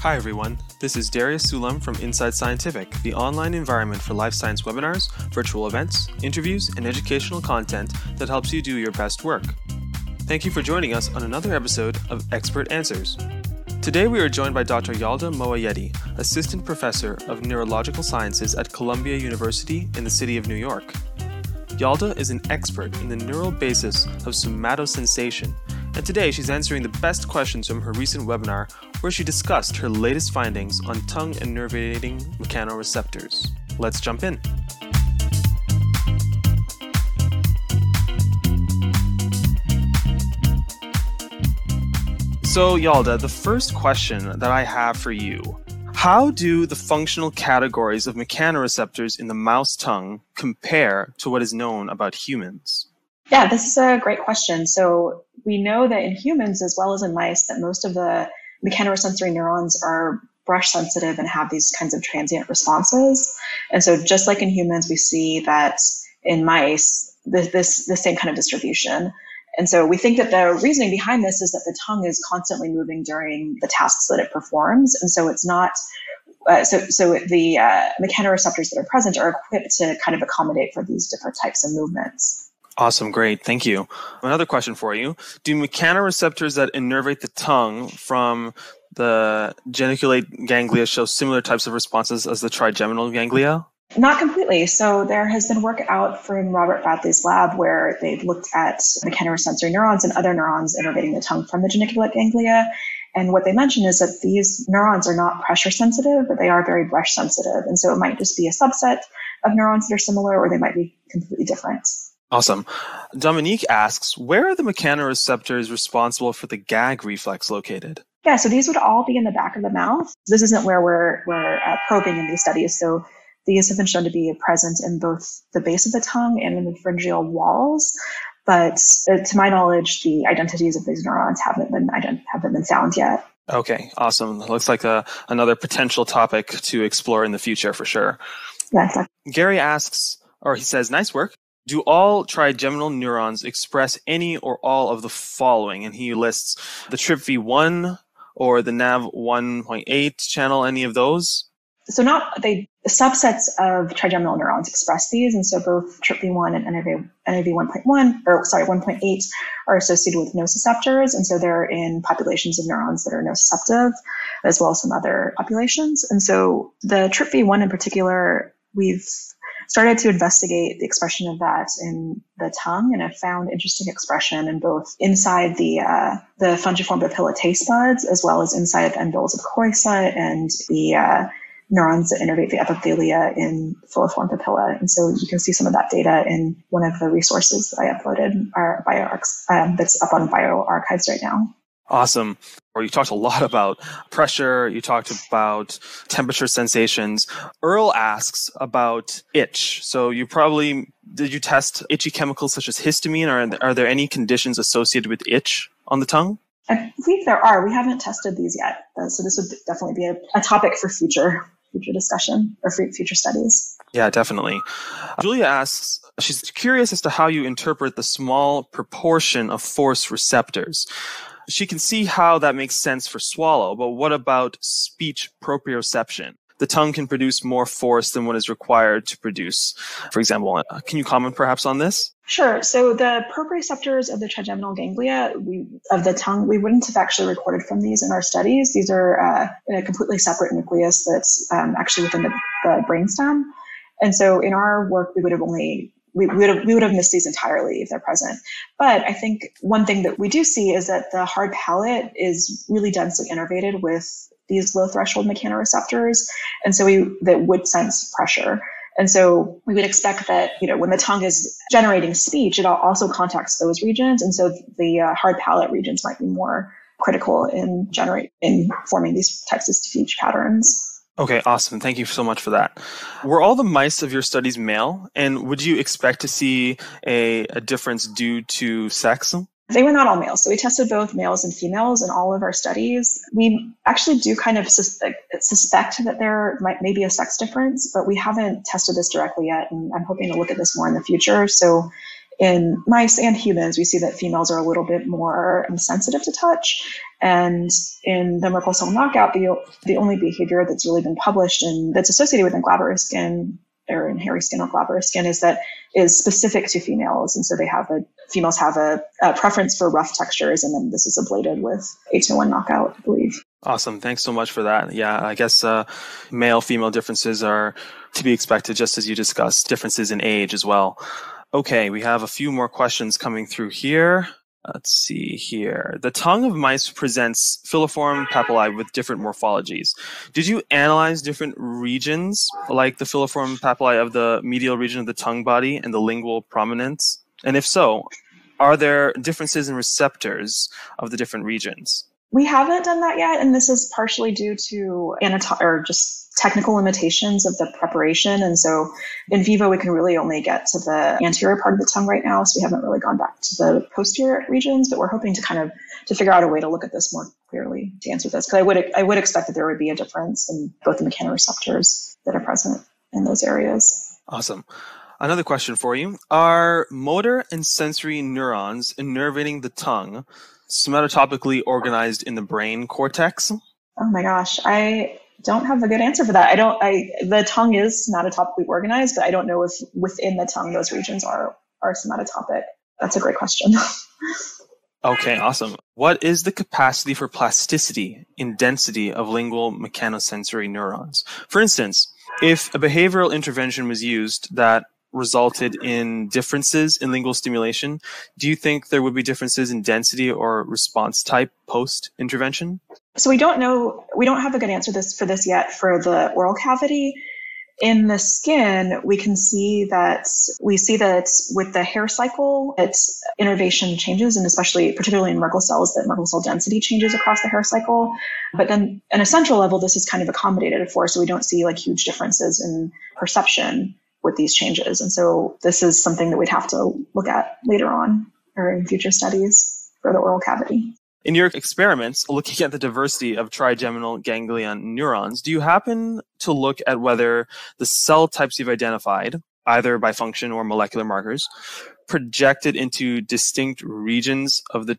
Hi, everyone. This is Darius Sulam from Inside Scientific, the online environment for life science webinars, virtual events, interviews, and educational content that helps you do your best work. Thank you for joining us on another episode of Expert Answers. Today, we are joined by Dr. Yalda Moayedi, Assistant Professor of Neurological Sciences at Columbia University in the city of New York. Yalda is an expert in the neural basis of somatosensation, and today she's answering the best questions from her recent webinar where she discussed her latest findings on tongue innervating mechanoreceptors. Let's jump in. So, Yalda, the first question that I have for you how do the functional categories of mechanoreceptors in the mouse tongue compare to what is known about humans? Yeah, this is a great question. So we know that in humans as well as in mice that most of the mechanosensory neurons are brush sensitive and have these kinds of transient responses. And so just like in humans, we see that in mice, this, this the same kind of distribution. And so we think that the reasoning behind this is that the tongue is constantly moving during the tasks that it performs. And so it's not, uh, so, so the uh, mechanoreceptors that are present are equipped to kind of accommodate for these different types of movements. Awesome, great, thank you. Another question for you Do mechanoreceptors that innervate the tongue from the geniculate ganglia show similar types of responses as the trigeminal ganglia? Not completely. So there has been work out from Robert Bradley's lab where they've looked at mechanosensory neurons and other neurons innervating the tongue from the geniculate ganglia. And what they mention is that these neurons are not pressure sensitive, but they are very brush sensitive. And so it might just be a subset of neurons that are similar, or they might be completely different. Awesome. Dominique asks, where are the mechanoreceptors responsible for the gag reflex located? Yeah, so these would all be in the back of the mouth. This isn't where we're, we're uh, probing in these studies. So these have been shown to be present in both the base of the tongue and in the pharyngeal walls. But uh, to my knowledge, the identities of these neurons haven't been ident- haven't been found yet. Okay, awesome. Looks like a, another potential topic to explore in the future for sure. Yeah, exactly. Gary asks, or he says, nice work. Do all trigeminal neurons express any or all of the following? And he lists the TRPV1 or the NAV 1.8 channel, any of those? so not they subsets of trigeminal neurons express these, and so both TRPV1 and NAV, NAV 1.1 or sorry 1.8 are associated with nociceptors, and so they're in populations of neurons that are nociceptive, as well as some other populations. And so the TRPV1 in particular, we've started to investigate the expression of that in the tongue and I found interesting expression in both inside the uh, the fungiform papilla taste buds as well as inside the endoles of coryza and the uh, neurons that innervate the epithelia in filiform papilla. And so you can see some of that data in one of the resources that I uploaded, our bioRxiv, um, that's up on bioRxiv right now. Awesome. Or you talked a lot about pressure. You talked about temperature sensations. Earl asks about itch. So you probably did you test itchy chemicals such as histamine, or are there any conditions associated with itch on the tongue? I believe there are. We haven't tested these yet, so this would definitely be a, a topic for future future discussion or future studies. Yeah, definitely. Julia asks, she's curious as to how you interpret the small proportion of force receptors. She can see how that makes sense for swallow, but what about speech proprioception? The tongue can produce more force than what is required to produce. For example, uh, can you comment perhaps on this? Sure. So the proprioceptors of the trigeminal ganglia we, of the tongue, we wouldn't have actually recorded from these in our studies. These are uh, in a completely separate nucleus that's um, actually within the, the brainstem. And so in our work, we would have only we, we, would have, we would have missed these entirely if they're present. But I think one thing that we do see is that the hard palate is really densely innervated with these low threshold mechanoreceptors. And so we that would sense pressure. And so we would expect that, you know, when the tongue is generating speech, it also contacts those regions. And so the uh, hard palate regions might be more critical in generate in forming these types of speech patterns. Okay, awesome. Thank you so much for that. Were all the mice of your studies male? And would you expect to see a, a difference due to sex? They were not all males. So we tested both males and females in all of our studies. We actually do kind of sus- suspect that there might maybe a sex difference, but we haven't tested this directly yet. And I'm hoping to look at this more in the future. So in mice and humans, we see that females are a little bit more sensitive to touch. And in the Merkel cell knockout, the, the only behavior that's really been published and that's associated with in glabrous skin or in hairy skin or glabrous skin is that is specific to females. And so they have a, females have a, a preference for rough textures. And then this is ablated with ATOH1 knockout, I believe. Awesome. Thanks so much for that. Yeah, I guess uh, male female differences are to be expected, just as you discussed, differences in age as well. Okay, we have a few more questions coming through here. Let's see here. The tongue of mice presents filiform papillae with different morphologies. Did you analyze different regions, like the filiform papillae of the medial region of the tongue body and the lingual prominence? And if so, are there differences in receptors of the different regions? We haven't done that yet, and this is partially due to anatom- or just technical limitations of the preparation. And so in vivo, we can really only get to the anterior part of the tongue right now. So we haven't really gone back to the posterior regions, but we're hoping to kind of to figure out a way to look at this more clearly to answer this. Because I would I would expect that there would be a difference in both the mechanoreceptors that are present in those areas. Awesome. Another question for you. Are motor and sensory neurons innervating the tongue somatotopically organized in the brain cortex? Oh my gosh. I don't have a good answer for that. I don't. I the tongue is somatotopically organized, but I don't know if within the tongue those regions are are somatotopic. That's a great question. okay, awesome. What is the capacity for plasticity in density of lingual mechanosensory neurons? For instance, if a behavioral intervention was used that resulted in differences in lingual stimulation, do you think there would be differences in density or response type post intervention? So we don't know, we don't have a good answer this for this yet for the oral cavity. In the skin, we can see that we see that with the hair cycle, its innervation changes, and especially particularly in Merkel cells, that Merkel cell density changes across the hair cycle. But then, in a central level, this is kind of accommodated for, so we don't see like huge differences in perception with these changes. And so this is something that we'd have to look at later on or in future studies for the oral cavity. In your experiments, looking at the diversity of trigeminal ganglion neurons, do you happen to look at whether the cell types you've identified, either by function or molecular markers, projected into distinct regions of the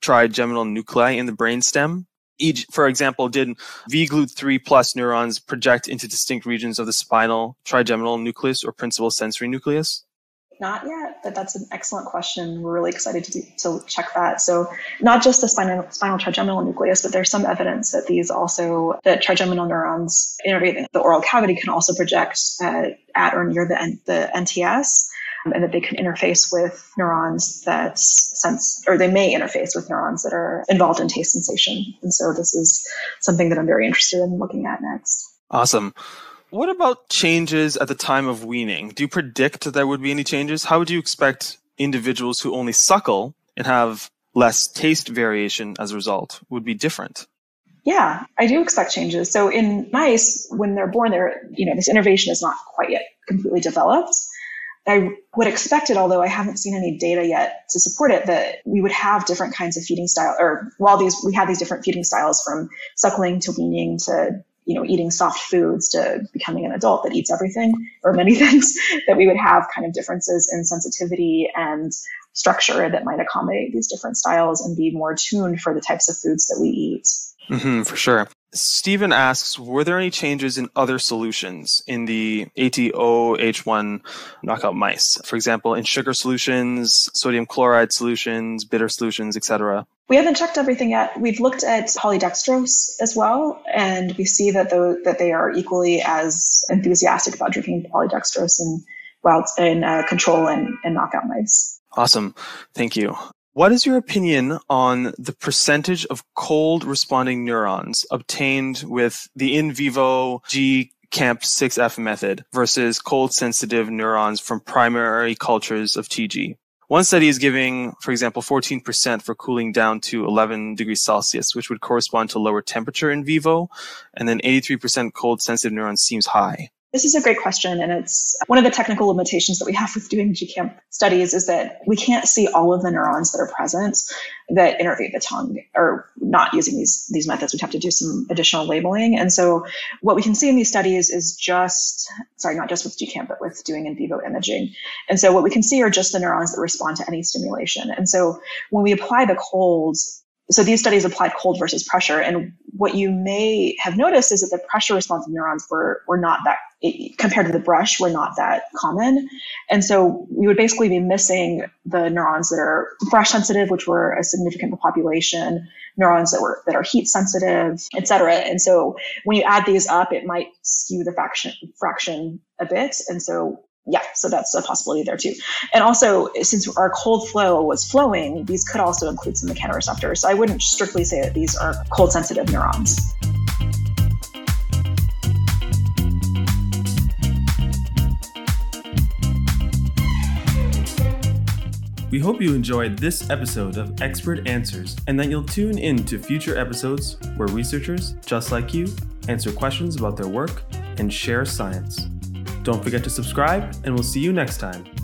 trigeminal nuclei in the brainstem? Each, for example, did VGlut3 plus neurons project into distinct regions of the spinal trigeminal nucleus or principal sensory nucleus? Not yet, but that's an excellent question. We're really excited to, do, to check that. So, not just the spinal, spinal trigeminal nucleus, but there's some evidence that these also, that trigeminal neurons innervate the oral cavity can also project uh, at or near the, the NTS Um, and that they can interface with neurons that sense, or they may interface with neurons that are involved in taste sensation. And so this is something that I'm very interested in looking at next. Awesome. What about changes at the time of weaning? Do you predict that there would be any changes? How would you expect individuals who only suckle and have less taste variation as a result would be different? Yeah, I do expect changes. So in mice, when they're born, they're, you know, this innervation is not quite yet completely developed. I would expect it, although I haven't seen any data yet to support it, that we would have different kinds of feeding style, or while these we have these different feeding styles from suckling to weaning to you know eating soft foods to becoming an adult that eats everything or many things, that we would have kind of differences in sensitivity and structure that might accommodate these different styles and be more tuned for the types of foods that we eat. Mm-hmm, for sure. Stephen asks, were there any changes in other solutions in the ATOH1 knockout mice? For example, in sugar solutions, sodium chloride solutions, bitter solutions, etc. We haven't checked everything yet. We've looked at polydextrose as well, and we see that the, that they are equally as enthusiastic about drinking polydextrose in wild in uh, control and, and knockout mice. Awesome, thank you. What is your opinion on the percentage of cold responding neurons obtained with the in vivo G CAMP6F method versus cold sensitive neurons from primary cultures of TG? One study is giving, for example, 14% for cooling down to 11 degrees Celsius, which would correspond to lower temperature in vivo, and then 83% cold sensitive neurons seems high. This is a great question. And it's uh, one of the technical limitations that we have with doing GCAMP studies is that we can't see all of the neurons that are present that innervate the tongue or not using these, these methods. We'd have to do some additional labeling. And so what we can see in these studies is just, sorry, not just with GCAMP, but with doing in vivo imaging. And so what we can see are just the neurons that respond to any stimulation. And so when we apply the colds, so these studies applied cold versus pressure. And what you may have noticed is that the pressure responsive neurons were, were not that, compared to the brush, were not that common. And so we would basically be missing the neurons that are brush sensitive, which were a significant population, neurons that were, that are heat sensitive, et cetera. And so when you add these up, it might skew the fraction, fraction a bit. And so yeah, so that's a possibility there too. And also, since our cold flow was flowing, these could also include some mechanoreceptors. So I wouldn't strictly say that these are cold sensitive neurons. We hope you enjoyed this episode of Expert Answers and that you'll tune in to future episodes where researchers, just like you, answer questions about their work and share science. Don't forget to subscribe, and we'll see you next time.